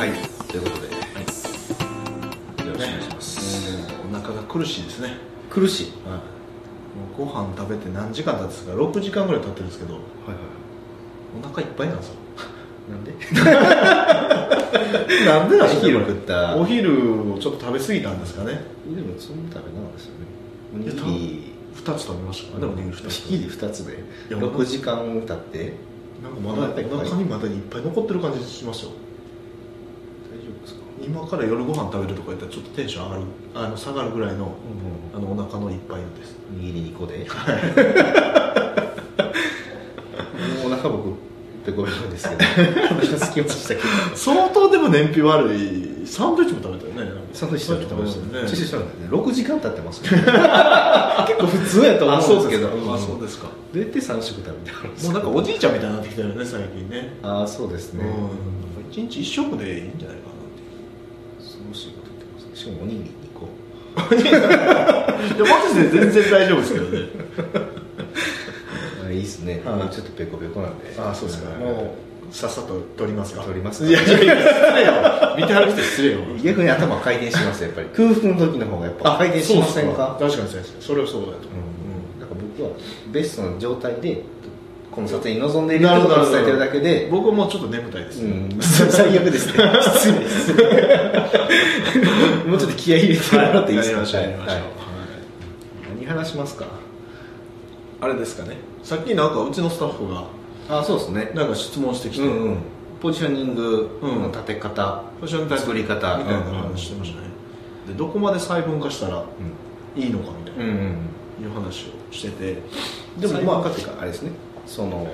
はい。ということで、よろしくお願いします、お腹が苦しいですね、苦しい。はい、もうご飯食べて何時間経ってですか6時間ぐらい経ってるんですけど。はいはいお腹いっぱいなんですよ。なんで？なんでなんで昼食った。お昼をちょっと食べ過ぎたんですかね。でもそんな食べなかったですよね。おにぎり。2つ食べましたからねおにぎり2つ。おにぎり2つ。で。や6時間経って。なんかまだお腹にまだいっぱい残ってる感じしますよ今から夜ご飯食べるとか言ったらちょっとテンション上がるあの下がるぐらいのあのお腹のいっぱいのです。おにぎり2個で。もうお腹僕ペコペコですけど。ましたけど。相当でも燃費悪いサンドイッチも食べたよね。サンドイッチ食べてましたね。ね注射したんだよね6時間経ってますよ結構普通やと思うんですけど。あそうですか。どうやって3食食べてもうなんかおじいちゃんみたいになってきたよね最近ね。ああそうですね、うん。一日一食でいいんじゃないか恐ろしいこと言ってますしかもおにぎり2個いやマジで全然大丈夫ですけどね。あいいっすね、はい。ちょっとペコペコなんで。あそうですか。もうさっさと取りますか。取ります。かいやいやいや失礼よ。見てはる人失礼よ。逆に頭回転しますやっぱり。空腹の時の方がやっぱ回転しませんか？確かにそうですそれはそうだと思う、なんか僕はベストな状態でこの撮影に臨んでいるってことを伝えてるだけで。僕はもうちょっと眠たいです、うん、最悪ですね。失礼です。もうちょっと気合い入れてもらっていいですか、はい何話しますか？あれですかね。さっきなんかうちのスタッフがあそうですね。なんか質問してきて、うんうん。ポジショニングの立て方、ポジション作り方みたいな話してましたね、でどこまで細分化したらいいのかみたいな、うんうんいう話をしてて。でもまあっていうかあれですねその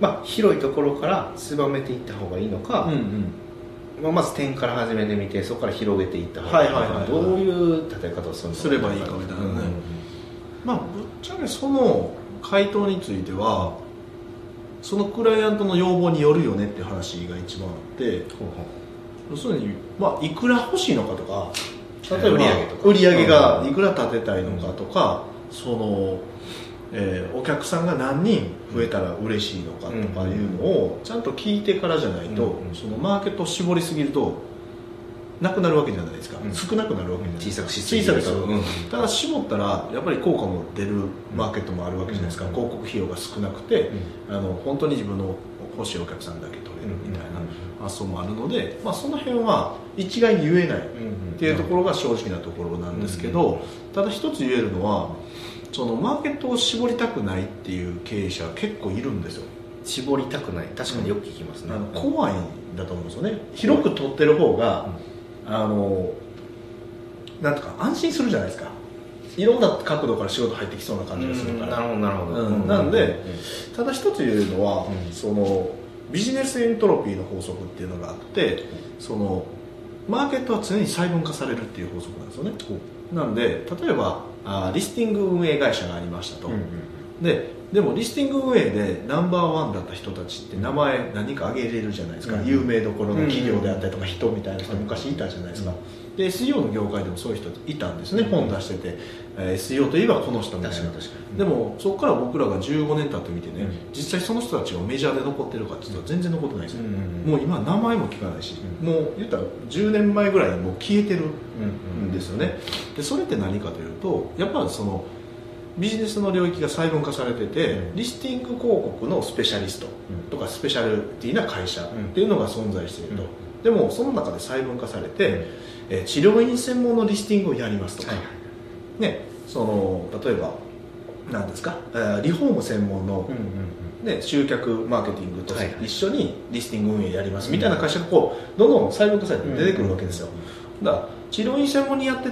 まあ広いところから狭めていった方がいいのか、うんうん。まあ、まず点から始めてみてそこから広げていった方がいいのか、はいはいはいはい。どういう立て方をするのか。すればいいかみたいなね。まあぶっちゃけその回答についてはそのクライアントの要望によるよねって話が一番あって要するに、まあ、いくら欲しいのかとか例えば売り上げとか。売り上げがいくら立てたいのかとか、その、えーお客さんが何人増えたら嬉しいのかとかいうのをちゃんと聞いてからじゃないと、うんそのマーケットを絞りすぎるとなくなるわけじゃないですか、うん。少なくなるわけじゃないですか。小さくし小さくただ絞ったらやっぱり効果も出るマーケットもあるわけじゃないですか、うん。広告費用が少なくて、うあの本当に自分の欲しいお客さんだけ取れるみたいな発想もあるので、まあ、その辺は一概に言えないっていうところが正直なところなんですけど、ただ一つ言えるのはそのマーケットを絞りたくないっていう経営者は結構いるんですよ。絞りたくない。確かによく聞きますね、あの怖いんだと思うんですよね。広く取ってる方が、あのなんとか安心するじゃないですか。いろんな角度から仕事入ってきそうな感じがするから、なるほどなるほど、うん。なんでただ一つ言えるのは、うん。そのビジネスエントロピーの法則っていうのがあってそのマーケットは常に細分化されるっていう法則なんですよねなんで例えばあリスティング運営会社がありましたと、うんうん。ででもリスティング運営でナンバーワンだった人たちって名前何か挙げれるじゃないですか、うん。有名どころの企業であったりとか人みたいな人昔いたじゃないですか、で SEO の業界でもそういう人いたんですね、本出してて、えー SEO といえばこの人みたいな。でもそこから僕らが15年経ってみてね、うん。実際その人たちがメジャーで残ってるかって言ったら全然残ってないですよ、うんうんうん。もう今名前も聞かないし、うんもう言ったら10年前ぐらいにもう消えてるうんんですよね。でそれって何かというとやっぱりそのビジネスの領域が細分化されてて、うん。リスティング広告のスペシャリストとかスペシャルティな会社っていうのが存在していると、うん。でもその中で細分化されて、うん。えー治療院専門のリスティングをやりますとか、はいね、その例えば何ですか、えーリフォーム専門の、うんね、集客マーケティングと一緒にリスティング運営やりますみたいな会社がこうどんどん細分化されて出てくるわけですよ、だから治療院専門にやって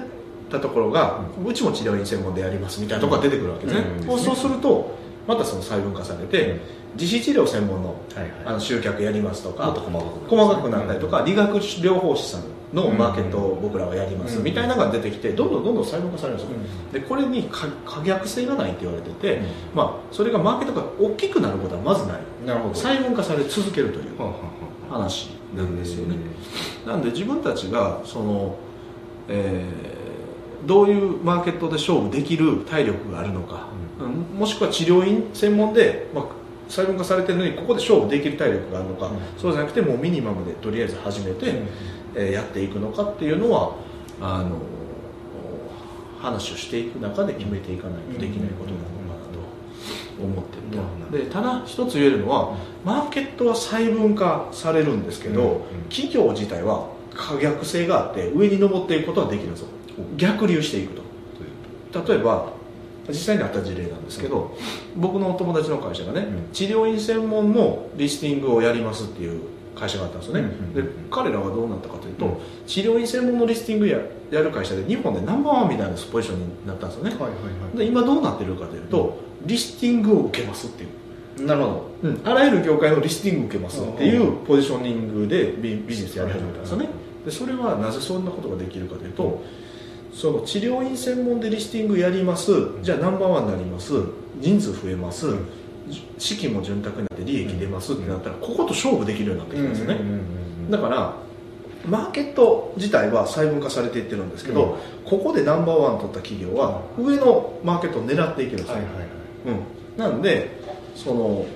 たところが、うちも治療院専門でやりますみたいなところが出てくるわけですね、うん。こうそうするとまたその細分化されて、うん。自費治療専門のはいはい。あの集客やりますとか細かく細かくなったりとか、理学療法士さんのマーケットを僕らはやります、うん。みたいなのが出てきてどんどんどんどん細分化されるんですよ、うん。でこれに可可逆性がないって言われてて、うん。まあ、それがマーケットが大きくなることはまずない。なるほど。細分化され続けるという話なんですよね。なんで自分たちがその、えーどういうマーケットで勝負できる体力があるのか、うん。もしくは治療院専門で、まあ、細分化されてるのにここで勝負できる体力があるのか、うん。そうじゃなくてもうミニマムでとりあえず始めて、えーやっていくのかっていうのはあの話をしていく中で決めていかないとできないことなのかなと思ってうんるとでただ一つ言えるのはマーケットは細分化されるんですけど、うん。うん。企業自体は可逆性があって上に登っていくことはできるんですよ逆流していくと。例えば実際にあった事例なんですけど、僕のお友達の会社がね、うん。治療院専門のリスティングをやりますっていう会社があったんですよね、うんうんうんで彼らはどうなったかというと、うん治療院専門のリスティングややる会社で日本でナンバーワンみたいなポジションになったんですよね、で今どうなってるかというと、リスティングを受けますっていう。なるほど。あらゆる業界のリスティングを受けますっていうポジショニングでビビジネスやり始めたんですよね。でそれはなぜそんなことができるかというとその治療院専門でリスティングやります。じゃあナンバーワンになります。人数増えます。資金も潤沢になって利益出ますってなったらここと勝負できるようになってきたんですよね。だからマーケット自体は細分化されていってるんですけど、ここでナンバーワン取った企業は上のマーケットを狙っていけるんですよ、はいはいはい。うん、なんでその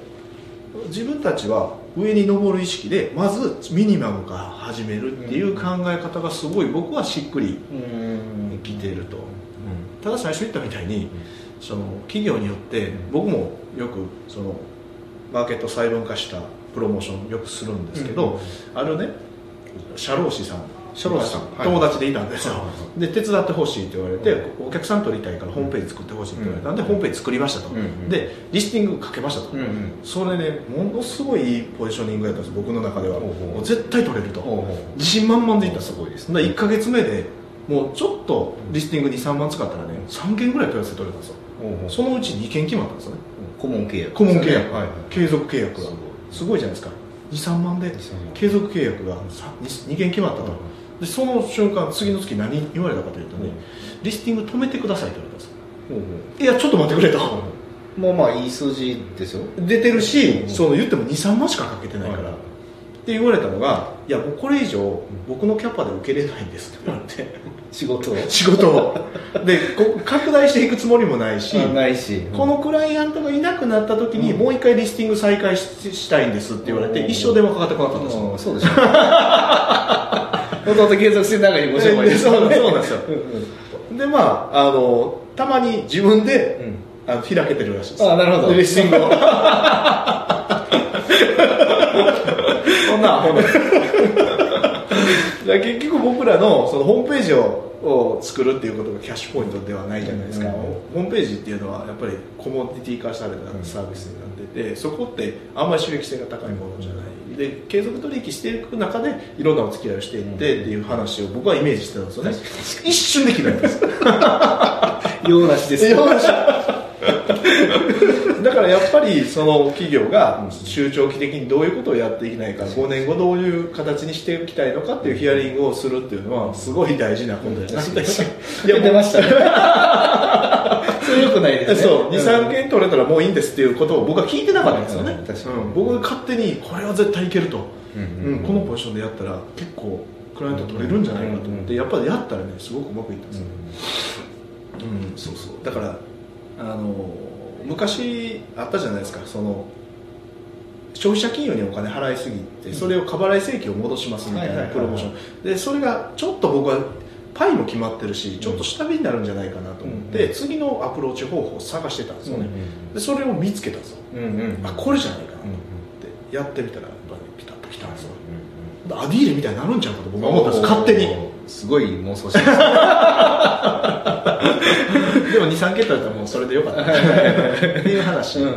自分たちは上に登る意識でまずミニマムから始めるっていう考え方がすごい僕はしっくりうん。きていると、ただ最初言ったみたいにその企業によって僕もよくそのマーケット細分化したプロモーションよくするんですけど、あるね社労士さん社労士さんはい。友達でいたんですよ、で手伝ってほしいって言われて、お客さん取りたいからホームページ作ってほしいって言われたんで、うん。ホームページ作りましたと、でリスティングかけましたと、それねものすごいいいポジショニングやったんです僕の中では。もう絶対取れると。自信満々でいった。すすごいです。で1か月目でもうちょっとリスティング23万使ったらね3件ぐらい問い合わせ取れたんですよ。そのうち2件決まったんですよ。ね顧問契約。顧問契約、はいはい。継続契約が。すごい。じゃないですか。23万で23万。継続契約が 2, 件決まったと、でその瞬間次の月何言われたかというとね、リスティング止めてくださいって言われたんですいやちょっと待ってくれと、うもうまあいい数字ですよ。出てるし、うん。その言っても23万しかかけてないから、はい。って言われたのがいやもうこれ以上僕のキャパで受けれないんです。って言われて。仕事を。仕事を。でこ拡大していくつもりもないし、ないし。このクライアントがいなくなった時にもう一回リスティング再開ししたいんですって言われてうん。一生電話かかってこなかったんですよ。うん。そうでしょ もともと継続して長いご商売。でそうそうなんですようんうん。でまああのたまに自分で、うん。あの開けてるらしいです。あなるほど。でリスティングを。そんなアホな 結局僕らのそのホームページをを作るっていうことがキャッシュポイントではないじゃないですか、うんホームページっていうのはやっぱりコモディティ化されたサービスになってて、そこってあんまり収益性が高いものじゃないで継続取引していく中でいろんなお付き合いをしていってっていう話を僕はイメージしてたんですよね。一瞬できないんです 用なしです。よだからやっぱりその企業が中長期的にどういうことをやっていきないか5年後どういう形にしていきたいのかっていうヒアリングをするっていうのはすごい大事なことだよな言っ てましたね。それよくないですね。そう。23件取れたらもういいんですっていうことを僕は聞いてなかったんですよね。うん僕が勝手にこれは絶対いけると、うん。このポジションでやったら結構クライアント取れるんじゃないかと思ってやっぱりやったらねすごくうまくいったんですよ、うん、そうそう。だからあの昔あったじゃないですか。その消費者金融にお金払いすぎてそれを過払い請求を戻しますみたいなプロモーション。でそれがちょっと僕はパイも決まってるしちょっと下火になるんじゃないかなと思って、うん次のアプローチ方法を探してたんですよね、でそれを見つけたんですよ、うんうん。あこれじゃないかなと思ってやってみたらやっぱりピタッときたんですよ。アディーレみたいになるんちゃうかと僕は思ったんです勝手に。すごい妄想してます でも23桁だったらもうそれでよかった。っていう話。って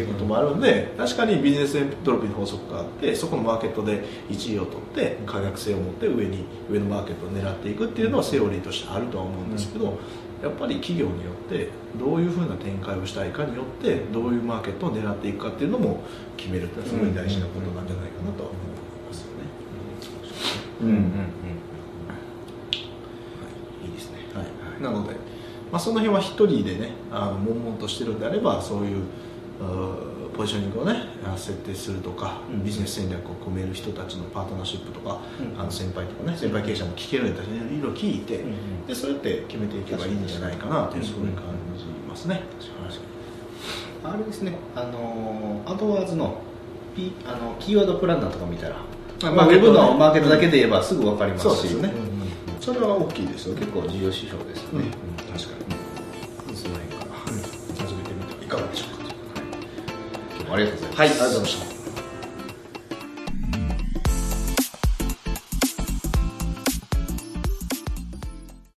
いうこともあるんで確かにビジネスエントロピーの法則があってそこのマーケットで1位を取って可逆性を持って上に上のマーケットを狙っていくっていうのはセオリーとしてあるとは思うんですけど、やっぱり企業によってどういうふうな展開をしたいかによってどういうマーケットを狙っていくかっていうのも決めるってすごい大事なことなんじゃないかなとは思いますよね。うんうん。いいですね、はいなので、まあ、その辺は一人でねあの悶々としてるんであればそういうポジショニングをねあ設定するとか、うん。ビジネス戦略を組める人たちのパートナーシップとか、うん。あの先輩とかね先輩経営者も聞けるようにいろいろ聞いて、うんうん。でそうやって決めていけばいいんじゃないかなというすごい感じますね、ああれですねあのアドワーズの,、P、あのキーワードプランナーとか見たらまあ、ウェブのマーケットだけで言えばすぐ分かりますし、ね、それは大きいですよ。結構重要指標ですよね、確かに、その辺から始めてみてはいかがでしょうか、ありがとうございます、はい、ありがとうございました